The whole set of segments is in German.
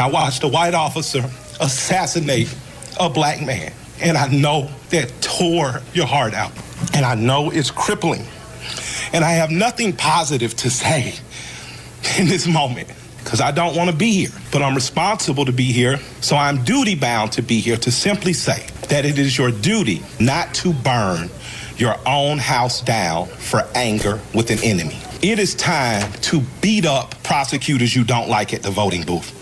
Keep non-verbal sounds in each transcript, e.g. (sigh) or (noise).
I watched a white officer assassinate a black man. And I know that tore your heart out. And I know it's crippling. And I have nothing positive to say (laughs) in this moment because I don't want to be here. But I'm responsible to be here. So I'm duty bound to be here to simply say that it is your duty not to burn your own house down for anger with an enemy. It is time to beat up prosecutors you don't like at the voting booth.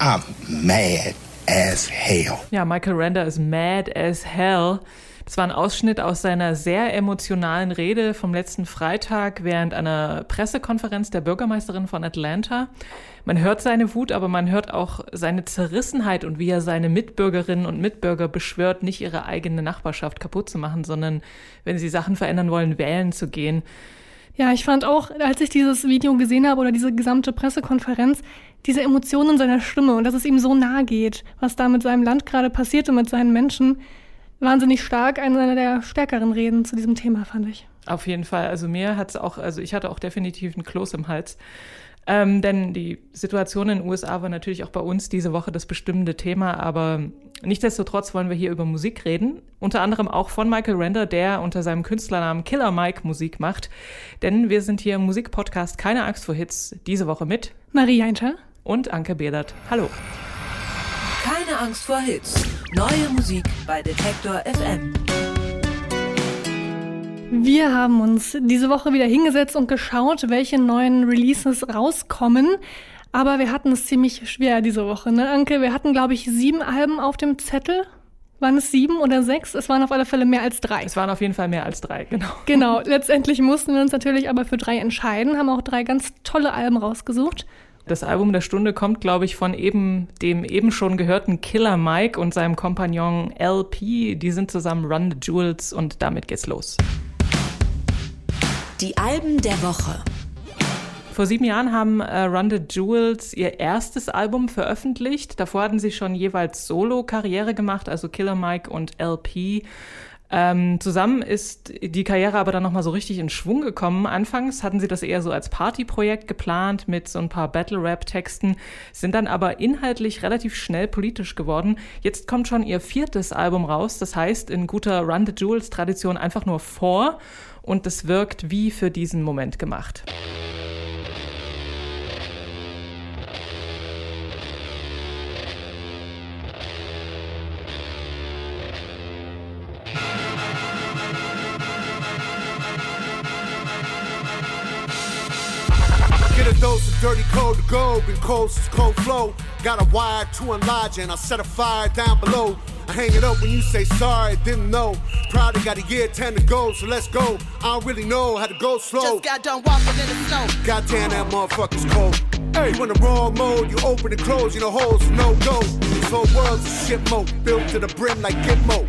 I'm mad as hell. Ja, Michael Render ist mad as hell. Das war ein Ausschnitt aus seiner sehr emotionalen Rede vom letzten Freitag während einer Pressekonferenz der Bürgermeisterin von Atlanta. Man hört seine Wut, aber man hört auch seine Zerrissenheit und wie er seine Mitbürgerinnen und Mitbürger beschwört, nicht ihre eigene Nachbarschaft kaputt zu machen, sondern wenn sie Sachen verändern wollen, wählen zu gehen. Ja, ich fand auch, als ich dieses Video gesehen habe oder diese gesamte Pressekonferenz, diese Emotionen in seiner Stimme und dass es ihm so nahe geht, was da mit seinem Land gerade passiert und mit seinen Menschen, wahnsinnig stark. Eine der stärkeren Reden zu diesem Thema, fand ich. Auf jeden Fall. Also mir hat es auch, also ich hatte auch definitiv einen Kloß im Hals. Ähm, denn die Situation in den USA war natürlich auch bei uns diese Woche das bestimmende Thema, aber nichtsdestotrotz wollen wir hier über Musik reden. Unter anderem auch von Michael Render, der unter seinem Künstlernamen Killer Mike Musik macht. Denn wir sind hier im Musikpodcast Keine Angst vor Hits diese Woche mit Marie Jeinter und Anke Bedert. Hallo. Keine Angst vor Hits. Neue Musik bei Detektor FM. Wir haben uns diese Woche wieder hingesetzt und geschaut, welche neuen Releases rauskommen. Aber wir hatten es ziemlich schwer diese Woche, ne, Anke? Wir hatten, glaube ich, sieben Alben auf dem Zettel. Waren es sieben oder sechs? Es waren auf alle Fälle mehr als drei. Es waren auf jeden Fall mehr als drei, genau. Genau. (laughs) Letztendlich mussten wir uns natürlich aber für drei entscheiden, haben auch drei ganz tolle Alben rausgesucht. Das Album der Stunde kommt, glaube ich, von eben dem eben schon gehörten Killer Mike und seinem Kompagnon LP. Die sind zusammen Run the Jewels und damit geht's los. Die Alben der Woche. Vor sieben Jahren haben äh, Run the Jewels ihr erstes Album veröffentlicht. Davor hatten sie schon jeweils Solo-Karriere gemacht, also Killer Mike und LP. Ähm, zusammen ist die Karriere aber dann nochmal so richtig in Schwung gekommen. Anfangs hatten sie das eher so als Partyprojekt geplant mit so ein paar Battle-Rap-Texten, sind dann aber inhaltlich relativ schnell politisch geworden. Jetzt kommt schon ihr viertes Album raus, das heißt in guter Run the Jewels-Tradition einfach nur vor und es wirkt wie für diesen Moment gemacht. Dose dirty code to go, been cold since cold flow. Got a wire to enlarge and I'll set a fire down below. I hang it up when you say sorry, didn't know. Probably got a year, ten to go, so let's go. I don't really know how to go slow. Just got done walking in the snow. Goddamn, that motherfucker's cold. Hey, you in the wrong mode, you open and close, you know holes, no go. This whole world's a shit mode, built to the brim like Gitmo.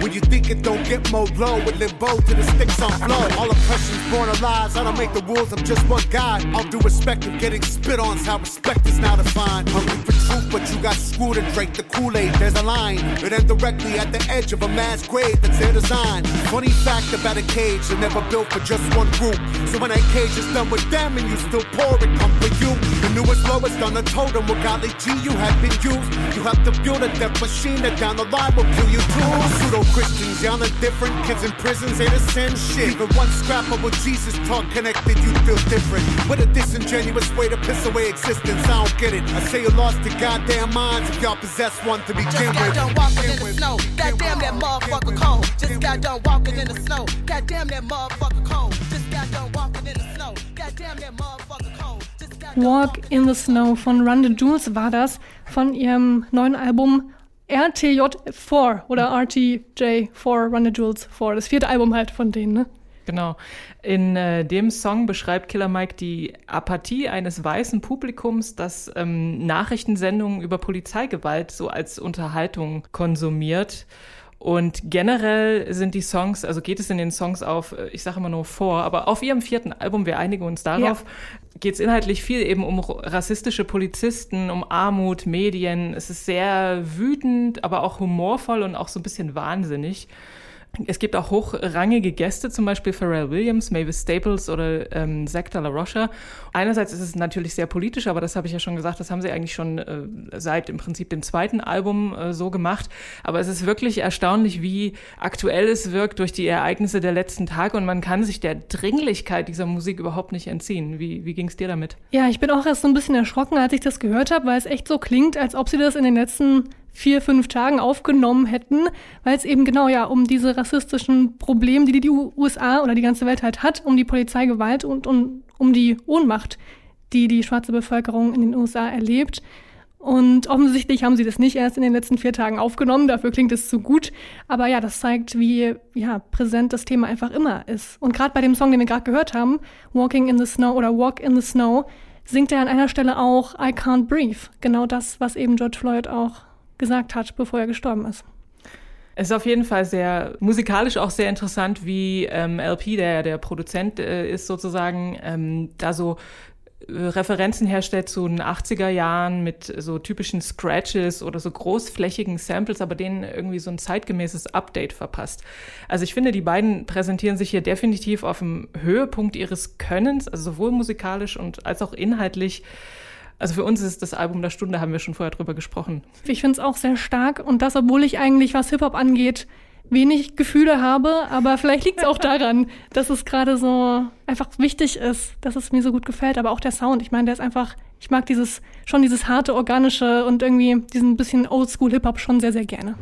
When you think it don't get more low, with limbo to the sticks on flow. All oppression's born of lies, I don't make the rules, I'm just one guy. All due respect of getting spit on, how respect is now defined. Hungry for truth, but you got screwed and drank the Kool-Aid. There's a line, it ends directly at the edge of a mass grave that's their design. Funny fact about a cage, they're never built for just one group. So when that cage is done with them and you still pour it, come for you. The newest, lowest on the totem, what golly G you have been used. You have to build a death machine that down the line will kill you too. Pseudo Christians, y'all are different. Kids in prisons ain't the same shit. Even one scrap of what Jesus taught connected, you feel different. With a disingenuous way to piss away existence, I don't get it. I say you lost your goddamn minds if y'all possess one to begin Just got with. done walking in the snow. Goddamn that motherfucker cold. Just got done walking in the snow. Goddamn that motherfucker cold. Just got done walking in the snow. Goddamn that motherfucker cold. Walk in the Snow von Run the Jewels war das, von ihrem neuen Album RTJ4 oder RTJ4, Run the Jewels 4. Das vierte Album halt von denen, ne? Genau. In äh, dem Song beschreibt Killer Mike die Apathie eines weißen Publikums, das ähm, Nachrichtensendungen über Polizeigewalt so als Unterhaltung konsumiert. Und generell sind die Songs, also geht es in den Songs auf, äh, ich sage immer nur vor, aber auf ihrem vierten Album, wir einigen uns darauf, geht es inhaltlich viel eben um rassistische Polizisten, um Armut, Medien. Es ist sehr wütend, aber auch humorvoll und auch so ein bisschen wahnsinnig. Es gibt auch hochrangige Gäste, zum Beispiel Pharrell Williams, Mavis Staples oder ähm, Zach de la Rocha. Einerseits ist es natürlich sehr politisch, aber das habe ich ja schon gesagt, das haben sie eigentlich schon äh, seit im Prinzip dem zweiten Album äh, so gemacht. Aber es ist wirklich erstaunlich, wie aktuell es wirkt durch die Ereignisse der letzten Tage und man kann sich der Dringlichkeit dieser Musik überhaupt nicht entziehen. Wie, wie ging es dir damit? Ja, ich bin auch erst so ein bisschen erschrocken, als ich das gehört habe, weil es echt so klingt, als ob sie das in den letzten vier, fünf Tagen aufgenommen hätten, weil es eben genau ja um diese rassistischen Probleme, die die USA oder die ganze Welt halt hat, um die Polizeigewalt und um, um die Ohnmacht, die die schwarze Bevölkerung in den USA erlebt. Und offensichtlich haben sie das nicht erst in den letzten vier Tagen aufgenommen, dafür klingt es zu gut. Aber ja, das zeigt, wie ja, präsent das Thema einfach immer ist. Und gerade bei dem Song, den wir gerade gehört haben, Walking in the Snow oder Walk in the Snow, singt er an einer Stelle auch I Can't Breathe. Genau das, was eben George Floyd auch gesagt hat, bevor er gestorben ist. Es ist auf jeden Fall sehr musikalisch auch sehr interessant, wie ähm, LP, der der Produzent äh, ist sozusagen, ähm, da so äh, Referenzen herstellt zu den 80er Jahren mit so typischen Scratches oder so großflächigen Samples, aber denen irgendwie so ein zeitgemäßes Update verpasst. Also ich finde, die beiden präsentieren sich hier definitiv auf dem Höhepunkt ihres Könnens, also sowohl musikalisch und als auch inhaltlich also für uns ist das Album der Stunde, haben wir schon vorher drüber gesprochen. Ich finde es auch sehr stark und das, obwohl ich eigentlich, was Hip-Hop angeht, wenig Gefühle habe, aber vielleicht liegt es auch (laughs) daran, dass es gerade so einfach wichtig ist, dass es mir so gut gefällt, aber auch der Sound. Ich meine, der ist einfach, ich mag dieses, schon dieses harte, organische und irgendwie diesen bisschen Oldschool-Hip-Hop schon sehr, sehr gerne.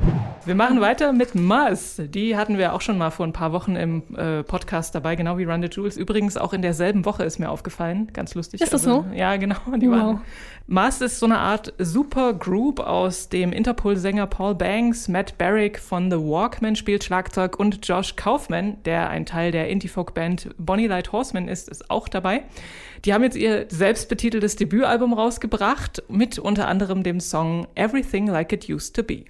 Wir machen weiter mit Muzz. Die hatten wir auch schon mal vor ein paar Wochen im äh, Podcast dabei, genau wie Run the Jewels. Übrigens auch in derselben Woche ist mir aufgefallen. Ganz lustig. Ist das also, so? Ja, genau. (laughs) Die Wow. waren. Muzz ist so eine Art Supergroup aus dem Interpol-Sänger Paul Banks, Matt Barrick von The Walkman spielt Schlagzeug und Josh Kaufman, der ein Teil der Indie-Folk-Band Bonnie Light Horseman ist, ist auch dabei. Die haben jetzt ihr selbstbetiteltes Debütalbum rausgebracht mit unter anderem dem Song Everything Like It Used to Be.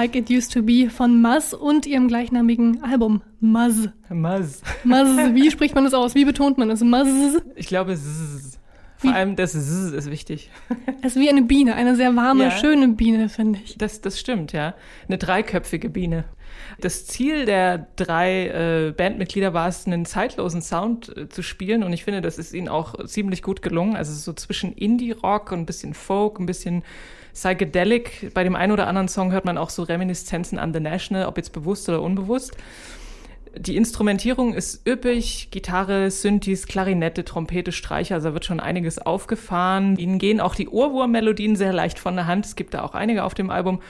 Like It Used to Be von Muzz und ihrem gleichnamigen Album Muzz. Muzz. Muzz, (laughs) wie spricht man das aus? Wie betont man das? Muzz. Ich glaube, Zzz. vor Wie- allem das Zzz ist wichtig. Es ist wie eine Biene, eine sehr warme, Ja. schöne Biene, finde ich. Das, das stimmt, ja. Eine dreiköpfige Biene. Das Ziel der drei äh, Bandmitglieder war es, einen zeitlosen Sound äh, zu spielen und ich finde, das ist ihnen auch ziemlich gut gelungen. Also so zwischen Indie-Rock und ein bisschen Folk, ein bisschen Psychedelic. Bei dem einen oder anderen Song hört man auch so Reminiszenzen an The National, ob jetzt bewusst oder unbewusst. Die Instrumentierung ist üppig, Gitarre, Synthes, Klarinette, Trompete, Streicher, also da wird schon einiges aufgefahren. Ihnen gehen auch die Ohrwurm-Melodien sehr leicht von der Hand. Es gibt da auch einige auf dem Album.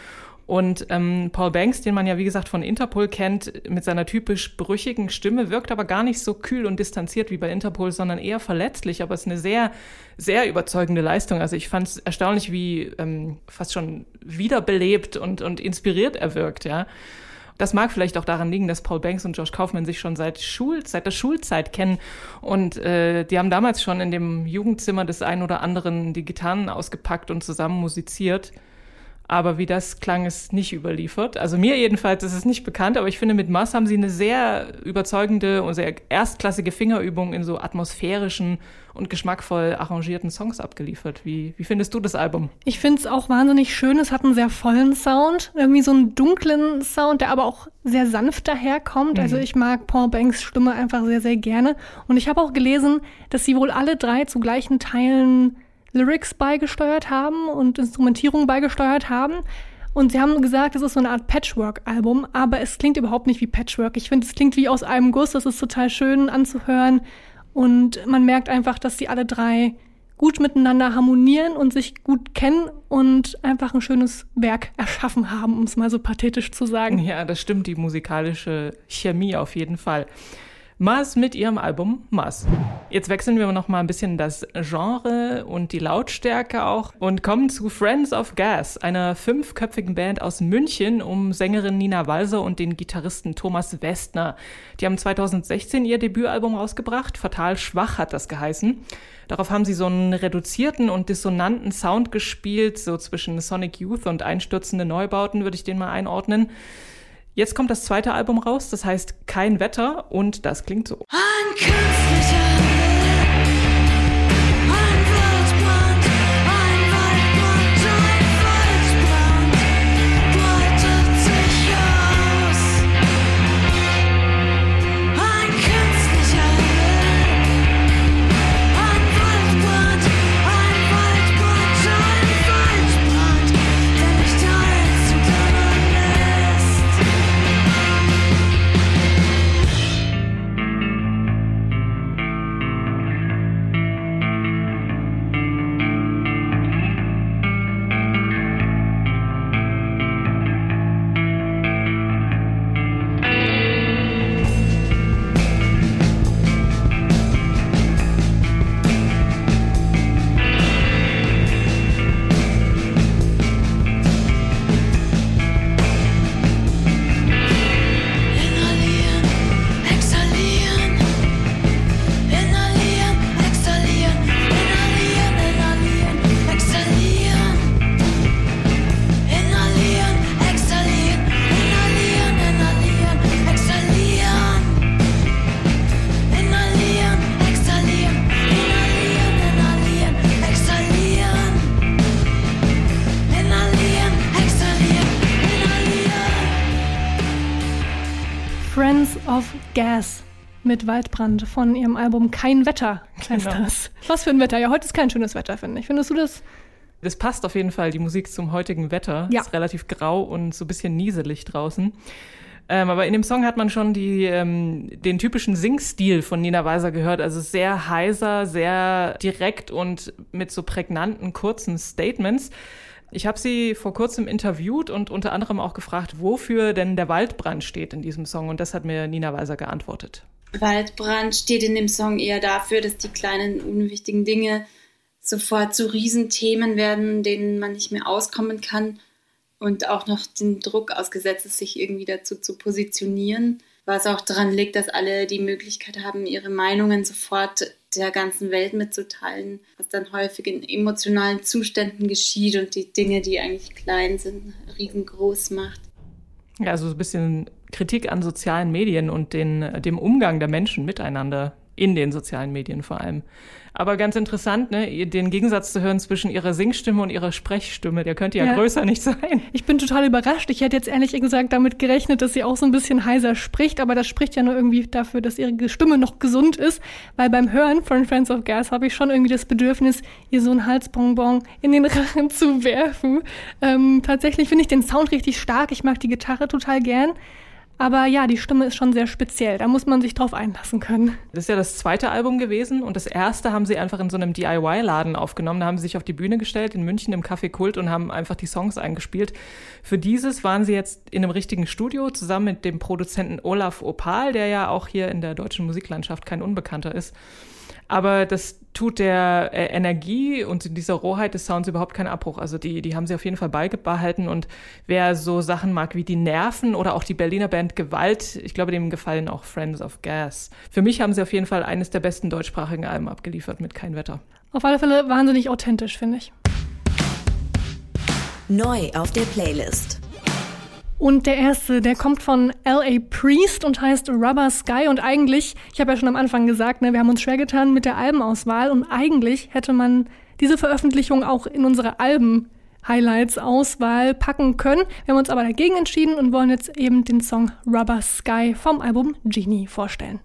Und ähm, Paul Banks, den man ja wie gesagt von Interpol kennt, mit seiner typisch brüchigen Stimme, wirkt aber gar nicht so kühl und distanziert wie bei Interpol, sondern eher verletzlich. Aber es ist eine sehr, sehr überzeugende Leistung. Also ich fand es erstaunlich, wie ähm, fast schon wiederbelebt und, und inspiriert er wirkt, ja. Das mag vielleicht auch daran liegen, dass Paul Banks und Josh Kaufman sich schon seit, Schul seit der Schulzeit kennen. Und äh, die haben damals schon in dem Jugendzimmer des einen oder anderen die Gitarren ausgepackt und zusammen musiziert. Aber wie das klang, ist nicht überliefert. Also mir jedenfalls ist es nicht bekannt, aber ich finde, mit Mass haben sie eine sehr überzeugende und sehr erstklassige Fingerübung in so atmosphärischen und geschmackvoll arrangierten Songs abgeliefert. Wie, wie findest du das Album? Ich finde es auch wahnsinnig schön. Es hat einen sehr vollen Sound, irgendwie so einen dunklen Sound, der aber auch sehr sanft daherkommt. Also ich mag Paul Banks Stimme einfach sehr, sehr gerne. Und ich habe auch gelesen, dass sie wohl alle drei zu gleichen Teilen Lyrics beigesteuert haben und Instrumentierung beigesteuert haben. Und sie haben gesagt, es ist so eine Art Patchwork-Album, aber es klingt überhaupt nicht wie Patchwork. Ich finde, es klingt wie aus einem Guss, das ist total schön anzuhören. Und man merkt einfach, dass sie alle drei gut miteinander harmonieren und sich gut kennen und einfach ein schönes Werk erschaffen haben, um es mal so pathetisch zu sagen. Ja, das stimmt, die musikalische Chemie auf jeden Fall. Mars mit ihrem Album Mars. Jetzt wechseln wir noch mal ein bisschen das Genre und die Lautstärke auch und kommen zu Friends of Gas, einer fünfköpfigen Band aus München um Sängerin Nina Walser und den Gitarristen Thomas Westner. Die haben 2016 ihr Debütalbum rausgebracht, Fatal Schwach hat das geheißen. Darauf haben sie so einen reduzierten und dissonanten Sound gespielt, so zwischen Sonic Youth und einstürzende Neubauten würde ich den mal einordnen. Jetzt kommt das zweite Album raus, das heißt Kein Wetter und das klingt so. Ein künstlicher of Gas mit Waldbrand von ihrem Album Kein Wetter heißt Genau. das. Was für ein Wetter? Ja, heute ist kein schönes Wetter, finde ich. Findest du das? Das passt auf jeden Fall, die Musik zum heutigen Wetter. Ja. Ist relativ grau und so ein bisschen nieselig draußen. Ähm, aber in dem Song hat man schon die, ähm, den typischen Singstil von Nina Weiser gehört. Also sehr heiser, sehr direkt und mit so prägnanten, kurzen Statements. Ich habe sie vor kurzem interviewt und unter anderem auch gefragt, wofür denn der Waldbrand steht in diesem Song. Und das hat mir Nina Weiser geantwortet. Waldbrand steht in dem Song eher dafür, dass die kleinen unwichtigen Dinge sofort zu Riesenthemen werden, denen man nicht mehr auskommen kann und auch noch den Druck ausgesetzt ist, sich irgendwie dazu zu positionieren. Was auch daran liegt, dass alle die Möglichkeit haben, ihre Meinungen sofort der ganzen Welt mitzuteilen, was dann häufig in emotionalen Zuständen geschieht und die Dinge, die eigentlich klein sind, riesengroß macht. Ja, also so ein bisschen Kritik an sozialen Medien und den, dem Umgang der Menschen miteinander in den sozialen Medien vor allem. Aber ganz interessant, ne, den Gegensatz zu hören zwischen ihrer Singstimme und ihrer Sprechstimme, der könnte ja, Ja. größer nicht sein. Ich bin total überrascht. Ich hätte jetzt ehrlich gesagt damit gerechnet, dass sie auch so ein bisschen heiser spricht, aber das spricht ja nur irgendwie dafür, dass ihre Stimme noch gesund ist, weil beim Hören von Friends of Gas habe ich schon irgendwie das Bedürfnis, ihr so ein Halsbonbon in den (laughs) Rachen zu werfen. Ähm, tatsächlich finde ich den Sound richtig stark. Ich mag die Gitarre total gern. Aber ja, die Stimme ist schon sehr speziell. Da muss man sich drauf einlassen können. Das ist ja das zweite Album gewesen und das erste haben sie einfach in so einem DIY-Laden aufgenommen. Da haben sie sich auf die Bühne gestellt in München im Café Kult und haben einfach die Songs eingespielt. Für dieses waren sie jetzt in einem richtigen Studio zusammen mit dem Produzenten Olaf Opal, der ja auch hier in der deutschen Musiklandschaft kein Unbekannter ist. Aber das tut der äh, Energie und dieser Rohheit des Sounds überhaupt keinen Abbruch. Also die, die haben sie auf jeden Fall beibehalten. Und wer so Sachen mag wie die Nerven oder auch die Berliner Band Gewalt, ich glaube, dem gefallen auch Friends of Gas. Für mich haben sie auf jeden Fall eines der besten deutschsprachigen Alben abgeliefert mit Kein Wetter. Auf alle Fälle wahnsinnig authentisch, finde ich. Neu auf der Playlist. Und der erste, der kommt von L.A. Priest und heißt Rubber Sky. Und eigentlich, ich habe ja schon am Anfang gesagt, ne, wir haben uns schwer getan mit der Albenauswahl. Und eigentlich hätte man diese Veröffentlichung auch in unsere Alben-Highlights-Auswahl packen können. Wir haben uns aber dagegen entschieden und wollen jetzt eben den Song Rubber Sky vom Album Genie vorstellen.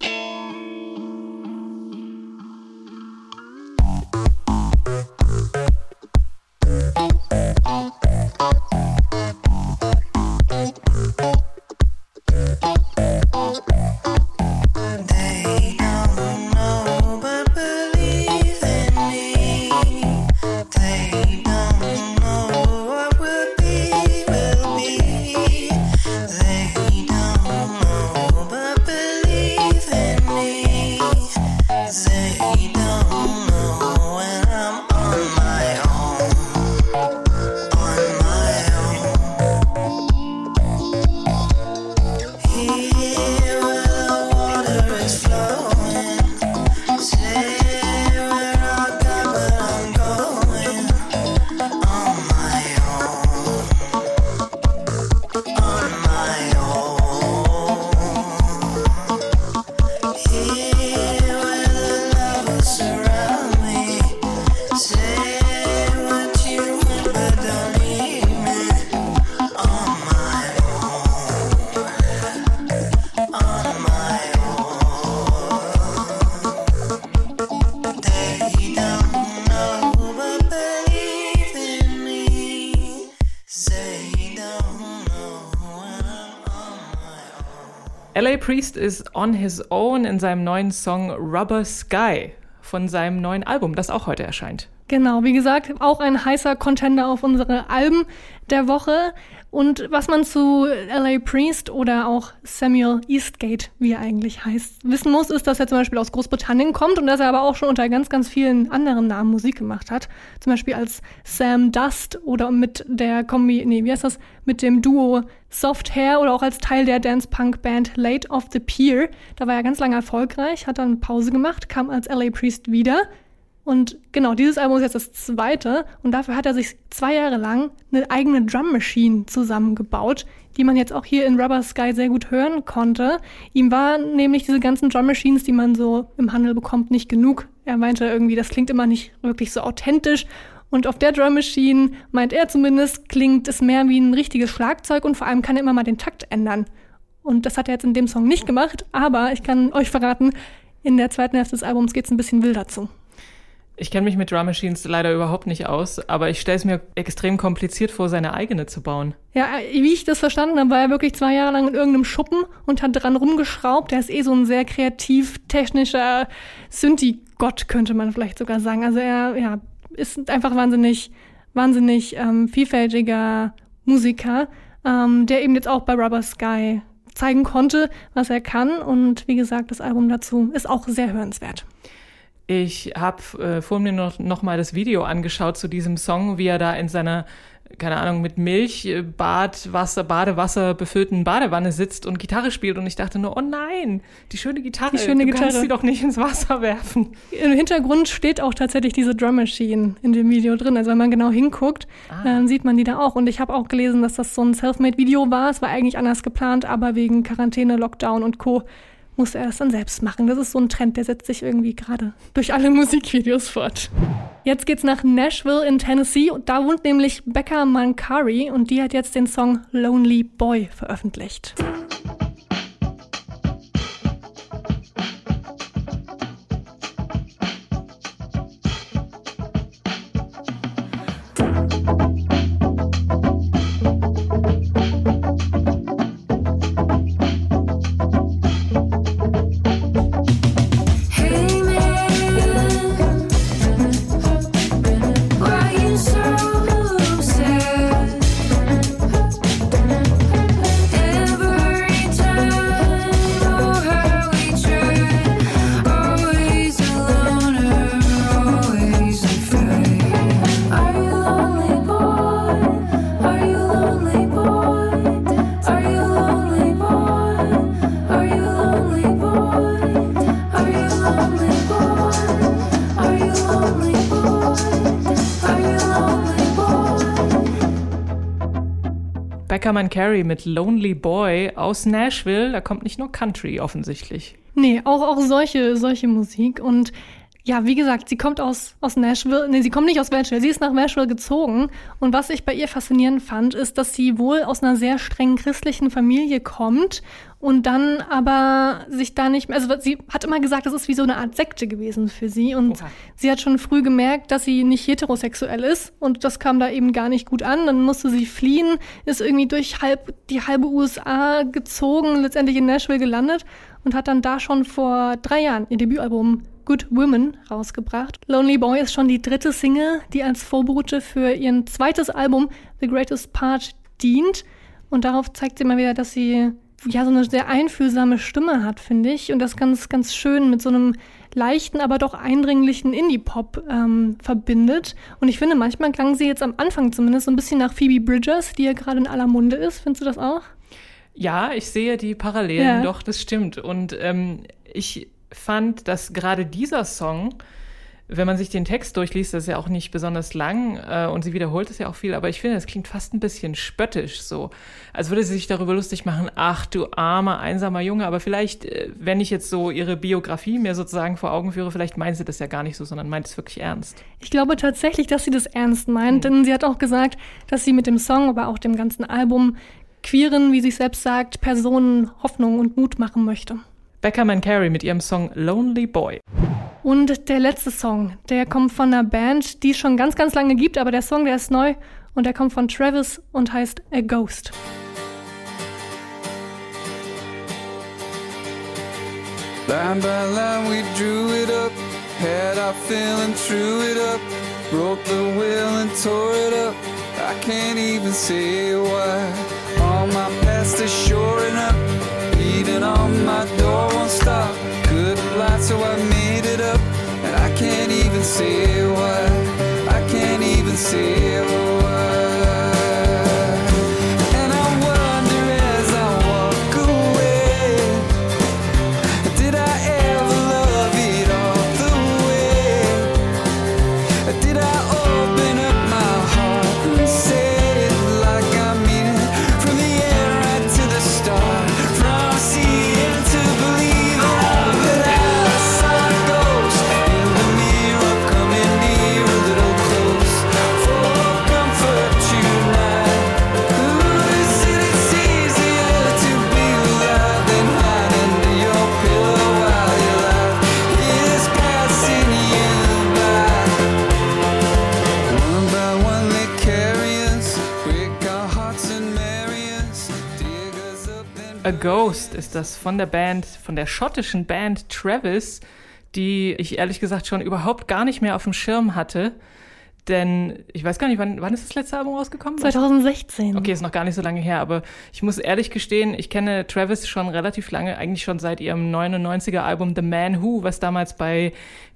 Priest ist on his own in seinem neuen Song Rubber Sky von seinem neuen Album, das auch heute erscheint. Genau, wie gesagt, auch ein heißer Contender auf unsere Alben der Woche. Und was man zu L.A. Priest oder auch Samuel Eastgate, wie er eigentlich heißt, wissen muss, ist, dass er zum Beispiel aus Großbritannien kommt und dass er aber auch schon unter ganz, ganz vielen anderen Namen Musik gemacht hat. Zum Beispiel als Sam Dust oder mit der Kombi, nee, wie heißt das, mit dem Duo Soft Hair oder auch als Teil der Dance-Punk-Band Late of the Pier. Da war er ganz lange erfolgreich, hat dann Pause gemacht, kam als L.A. Priest wieder und genau, dieses Album ist jetzt das zweite und dafür hat er sich zwei Jahre lang eine eigene Drum Machine zusammengebaut, die man jetzt auch hier in Rubber Sky sehr gut hören konnte. Ihm waren nämlich diese ganzen Drum Machines, die man so im Handel bekommt, nicht genug. Er meinte irgendwie, das klingt immer nicht wirklich so authentisch. Und auf der Drum Machine, meint er zumindest, klingt es mehr wie ein richtiges Schlagzeug und vor allem kann er immer mal den Takt ändern. Und das hat er jetzt in dem Song nicht gemacht, aber ich kann euch verraten, in der zweiten Hälfte des Albums geht es ein bisschen wilder zu. Ich kenne mich mit Drum Machines leider überhaupt nicht aus, aber ich stelle es mir extrem kompliziert vor, seine eigene zu bauen. Ja, wie ich das verstanden habe, war er wirklich zwei Jahre lang in irgendeinem Schuppen und hat dran rumgeschraubt. Er ist eh so ein sehr kreativ, technischer Synthi-Gott, könnte man vielleicht sogar sagen. Also er ja, ist einfach wahnsinnig, wahnsinnig ähm, vielfältiger Musiker, ähm, der eben jetzt auch bei Rubber Sky zeigen konnte, was er kann. Und wie gesagt, das Album dazu ist auch sehr hörenswert. Ich habe äh, vor mir noch, noch mal das Video angeschaut zu diesem Song, wie er da in seiner, keine Ahnung, mit Milch, äh, Badwasser, Badewasser befüllten Badewanne sitzt und Gitarre spielt. Und ich dachte nur, oh nein, die schöne Gitarre, Die schöne du Gitarre. kannst sie doch nicht ins Wasser werfen. Im Hintergrund steht auch tatsächlich diese Drum Machine in dem Video drin. Also wenn man genau hinguckt, Ah. dann sieht man die da auch. Und ich habe auch gelesen, dass das so ein Selfmade-Video war. Es war eigentlich anders geplant, aber wegen Quarantäne, Lockdown und Co. musste er das dann selbst machen. Das ist so ein Trend, der setzt sich irgendwie gerade durch alle (laughs) Musikvideos fort. Jetzt geht's nach Nashville in Tennessee. Und da wohnt nämlich Becca Mancari und die hat jetzt den Song Lonely Boy veröffentlicht. Beckerman Carey mit Lonely Boy aus Nashville. Da kommt nicht nur Country offensichtlich. Nee, auch, auch solche, solche Musik. Und ja, wie gesagt, sie kommt aus, aus Nashville. Nee, sie kommt nicht aus Nashville. Sie ist nach Nashville gezogen. Und was ich bei ihr faszinierend fand, ist, dass sie wohl aus einer sehr strengen christlichen Familie kommt und dann aber sich da nicht mehr, also sie hat immer gesagt, das ist wie so eine Art Sekte gewesen für sie. Und Oha. sie hat schon früh gemerkt, dass sie nicht heterosexuell ist. Und das kam da eben gar nicht gut an. Dann musste sie fliehen, ist irgendwie durch halb, die halbe USA gezogen, letztendlich in Nashville gelandet und hat dann da schon vor drei Jahren ihr Debütalbum Good Women rausgebracht. Lonely Boy ist schon die dritte Single, die als Vorbote für ihr zweites Album The Greatest Part dient. Und darauf zeigt sie mal wieder, dass sie ja so eine sehr einfühlsame Stimme hat, finde ich. Und das ganz, ganz schön mit so einem leichten, aber doch eindringlichen Indie-Pop ähm, verbindet. Und ich finde, manchmal klang sie jetzt am Anfang zumindest so ein bisschen nach Phoebe Bridgers, die ja gerade in aller Munde ist. Findest du das auch? Ja, ich sehe die Parallelen, Ja. doch, das stimmt. Und ähm, ich fand, dass gerade dieser Song, wenn man sich den Text durchliest, das ist ja auch nicht besonders lang äh, und sie wiederholt es ja auch viel, aber ich finde, es klingt fast ein bisschen spöttisch so. Als würde sie sich darüber lustig machen, ach du armer, einsamer Junge, aber vielleicht, äh, wenn ich jetzt so ihre Biografie mir sozusagen vor Augen führe, vielleicht meint sie das ja gar nicht so, sondern meint es wirklich ernst. Ich glaube tatsächlich, dass sie das ernst meint, denn sie hat auch gesagt, dass sie mit dem Song, aber auch dem ganzen Album queeren, wie sie selbst sagt, Personen Hoffnung und Mut machen möchte. Beckerman Carey mit ihrem Song Lonely Boy. Und der letzte Song, der kommt von einer Band, die es schon ganz, ganz lange gibt, aber der Song, der ist neu und der kommt von Travis und heißt A Ghost. Line by line we drew it up, had our feeling, threw it up, broke the will and tore it up. I can't even say why. All my past is shoring up, beating on my door won't stop. Couldn't so I made it up, and I can't even say why. I can't even say why. Das von der Band, von der schottischen Band Travis, die ich ehrlich gesagt schon überhaupt gar nicht mehr auf dem Schirm hatte. Denn ich weiß gar nicht, wann, wann ist das letzte Album rausgekommen? 2016. Okay, ist noch gar nicht so lange her, aber ich muss ehrlich gestehen, ich kenne Travis schon relativ lange, eigentlich schon seit ihrem 99er Album The Man Who, was damals bei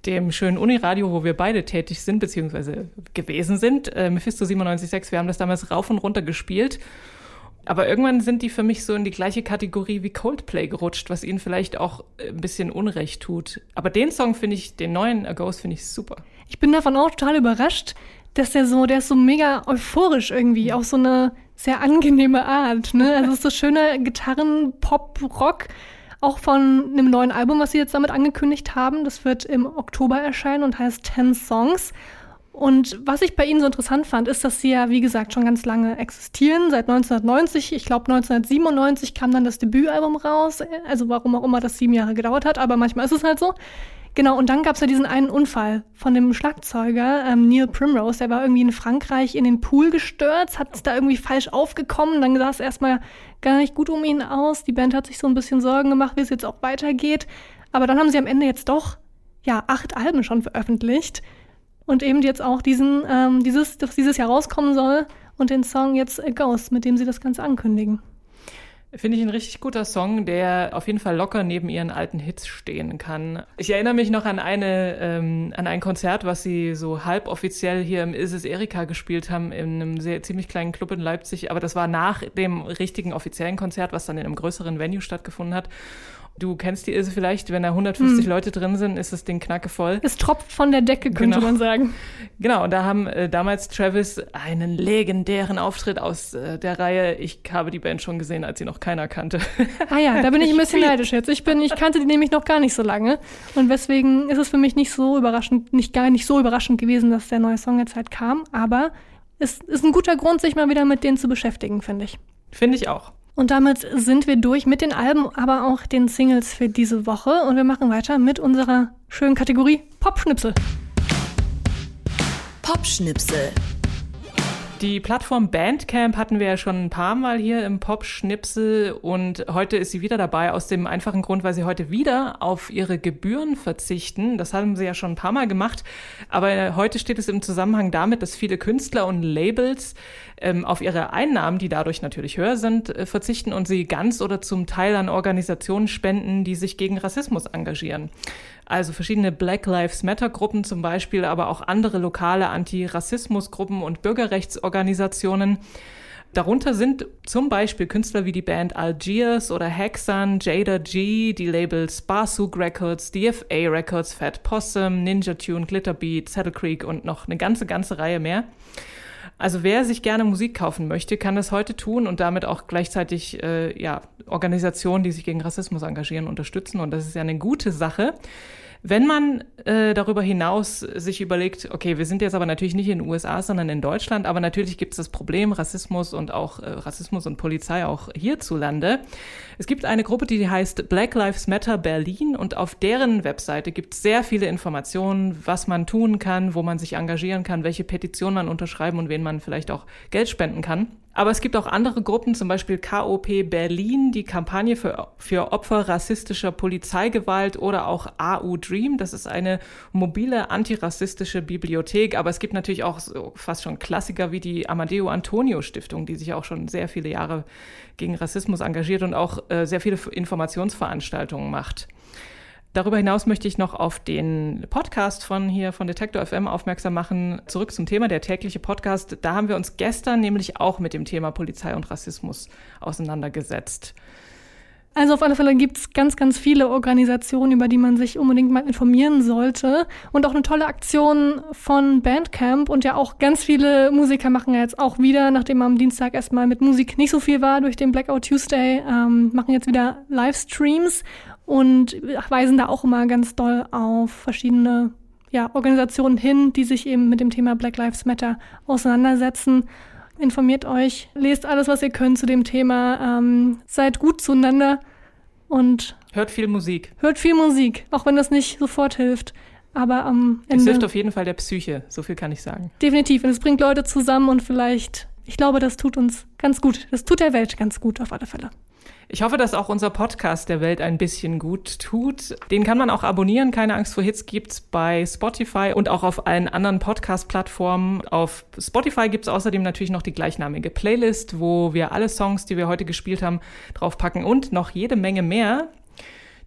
dem schönen Uniradio, wo wir beide tätig sind, beziehungsweise gewesen sind, äh, Mephisto 97.6, wir haben das damals rauf und runter gespielt. Aber irgendwann sind die für mich so in die gleiche Kategorie wie Coldplay gerutscht, was ihnen vielleicht auch ein bisschen Unrecht tut. Aber den Song finde ich, den neuen A Ghost finde ich super. Ich bin davon auch total überrascht, dass der so, der ist so mega euphorisch irgendwie, auf so eine sehr angenehme Art. Ne? Also es ist so schöner Gitarren, Pop, Rock, auch von einem neuen Album, was sie jetzt damit angekündigt haben. Das wird im Oktober erscheinen und heißt Ten Songs. Und was ich bei ihnen so interessant fand, ist, dass sie ja, wie gesagt, schon ganz lange existieren, seit 1990. Ich glaube, 1997 kam dann das Debütalbum raus. Also warum auch immer das sieben Jahre gedauert hat, aber manchmal ist es halt so. Genau, und dann gab es ja diesen einen Unfall von dem Schlagzeuger ähm, Neil Primrose. Der war irgendwie in Frankreich in den Pool gestürzt, hat da irgendwie falsch aufgekommen. Dann sah es erstmal gar nicht gut um ihn aus. Die Band hat sich so ein bisschen Sorgen gemacht, wie es jetzt auch weitergeht. Aber dann haben sie am Ende jetzt doch, ja, acht Alben schon veröffentlicht. Und eben jetzt auch diesen, ähm, dieses, das dieses Jahr rauskommen soll und den Song jetzt A Ghost, mit dem sie das Ganze ankündigen. Finde ich ein richtig guter Song, der auf jeden Fall locker neben ihren alten Hits stehen kann. Ich erinnere mich noch an eine ähm, an ein Konzert, was sie so halboffiziell hier im Is es Erika gespielt haben in einem sehr ziemlich kleinen Club in Leipzig, aber das war nach dem richtigen offiziellen Konzert, was dann in einem größeren Venue stattgefunden hat. Du kennst die Ilse vielleicht, wenn da 150 Hm. Leute drin sind, ist das Ding knackevoll. Es tropft von der Decke, könnte Genau. man sagen. Genau, und da haben äh, damals Travis einen legendären Auftritt aus äh, der Reihe Ich habe die Band schon gesehen, als sie noch keiner kannte. Ah ja, da bin ich ein (laughs) bisschen neidisch jetzt. Ich bin, ich kannte die nämlich noch gar nicht so lange. Und deswegen ist es für mich nicht so überraschend, nicht gar nicht so überraschend gewesen, dass der neue Song jetzt halt kam. Aber es ist ein guter Grund, sich mal wieder mit denen zu beschäftigen, finde ich. Finde ich auch. Und damit sind wir durch mit den Alben, aber auch den Singles für diese Woche. Und wir machen weiter mit unserer schönen Kategorie Popschnipsel. Popschnipsel. Die Plattform Bandcamp hatten wir ja schon ein paar Mal hier im Pop-Schnipsel und heute ist sie wieder dabei, aus dem einfachen Grund, weil sie heute wieder auf ihre Gebühren verzichten. Das haben sie ja schon ein paar Mal gemacht, aber heute steht es im Zusammenhang damit, dass viele Künstler und Labels ähm, auf ihre Einnahmen, die dadurch natürlich höher sind, äh, verzichten und sie ganz oder zum Teil an Organisationen spenden, die sich gegen Rassismus engagieren. Also verschiedene Black Lives Matter Gruppen zum Beispiel, aber auch andere lokale Antirassismusgruppen und Bürgerrechtsorganisationen. Darunter sind zum Beispiel Künstler wie die Band Algiers oder Hexan, Jada G, die Labels Barsuk Records, DFA Records, Fat Possum, Ninja Tune, Glitterbeat, Saddle Creek und noch eine ganze, ganze Reihe mehr. Also wer sich gerne Musik kaufen möchte, kann das heute tun und damit auch gleichzeitig äh, ja, Organisationen, die sich gegen Rassismus engagieren, unterstützen. Und das ist ja eine gute Sache. Wenn man äh, darüber hinaus sich überlegt, okay, wir sind jetzt aber natürlich nicht in den USA, sondern in Deutschland, aber natürlich gibt es das Problem Rassismus und auch äh, Rassismus und Polizei auch hierzulande. Es gibt eine Gruppe, die heißt Black Lives Matter Berlin und auf deren Webseite gibt es sehr viele Informationen, was man tun kann, wo man sich engagieren kann, welche Petition man unterschreiben und wen man vielleicht auch Geld spenden kann. Aber es gibt auch andere Gruppen, zum Beispiel KOP Berlin, die Kampagne für, für Opfer rassistischer Polizeigewalt oder auch AU Dream. Das ist eine mobile antirassistische Bibliothek. Aber es gibt natürlich auch so fast schon Klassiker wie die Amadeo Antonio Stiftung, die sich auch schon sehr viele Jahre gegen Rassismus engagiert und auch äh, sehr viele Informationsveranstaltungen macht. Darüber hinaus möchte ich noch auf den Podcast von hier von Detektor FM aufmerksam machen. Zurück zum Thema der tägliche Podcast. Da haben wir uns gestern nämlich auch mit dem Thema Polizei und Rassismus auseinandergesetzt. Also auf alle Fälle gibt es ganz, ganz viele Organisationen, über die man sich unbedingt mal informieren sollte. Und auch eine tolle Aktion von Bandcamp. Und ja auch ganz viele Musiker machen jetzt auch wieder, nachdem am Dienstag erstmal mit Musik nicht so viel war durch den Blackout Tuesday, ähm, machen jetzt wieder Livestreams und weisen da auch immer ganz doll auf verschiedene ja, Organisationen hin, die sich eben mit dem Thema Black Lives Matter auseinandersetzen. Informiert euch, lest alles, was ihr könnt zu dem Thema, ähm, seid gut zueinander und Hört viel Musik. hört viel Musik, auch wenn das nicht sofort hilft. Aber am Es hilft Ende auf jeden Fall der Psyche, so viel kann ich sagen. definitiv. Und es bringt Leute zusammen und vielleicht, ich glaube, das tut uns ganz gut. Das tut der Welt ganz gut auf alle Fälle. Ich hoffe, dass auch unser Podcast der Welt ein bisschen gut tut. Den kann man auch abonnieren. Keine Angst vor Hits gibt's bei Spotify und auch auf allen anderen Podcast-Plattformen. Auf Spotify gibt's außerdem natürlich noch die gleichnamige Playlist, wo wir alle Songs, die wir heute gespielt haben, draufpacken und noch jede Menge mehr.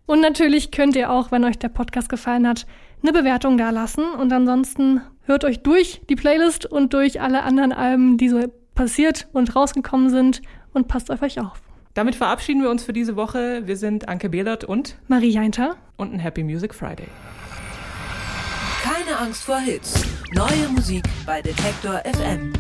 Und natürlich könnt ihr auch, wenn euch der Podcast gefallen hat, eine Bewertung da lassen. Und ansonsten hört euch durch die Playlist und durch alle anderen Alben, die so passiert und rausgekommen sind und passt auf euch auf. Damit verabschieden wir uns für diese Woche. Wir sind Anke Behlert und Marie Jainter. und ein Happy Music Friday. Keine Angst vor Hits. Neue Musik bei Detektor FM.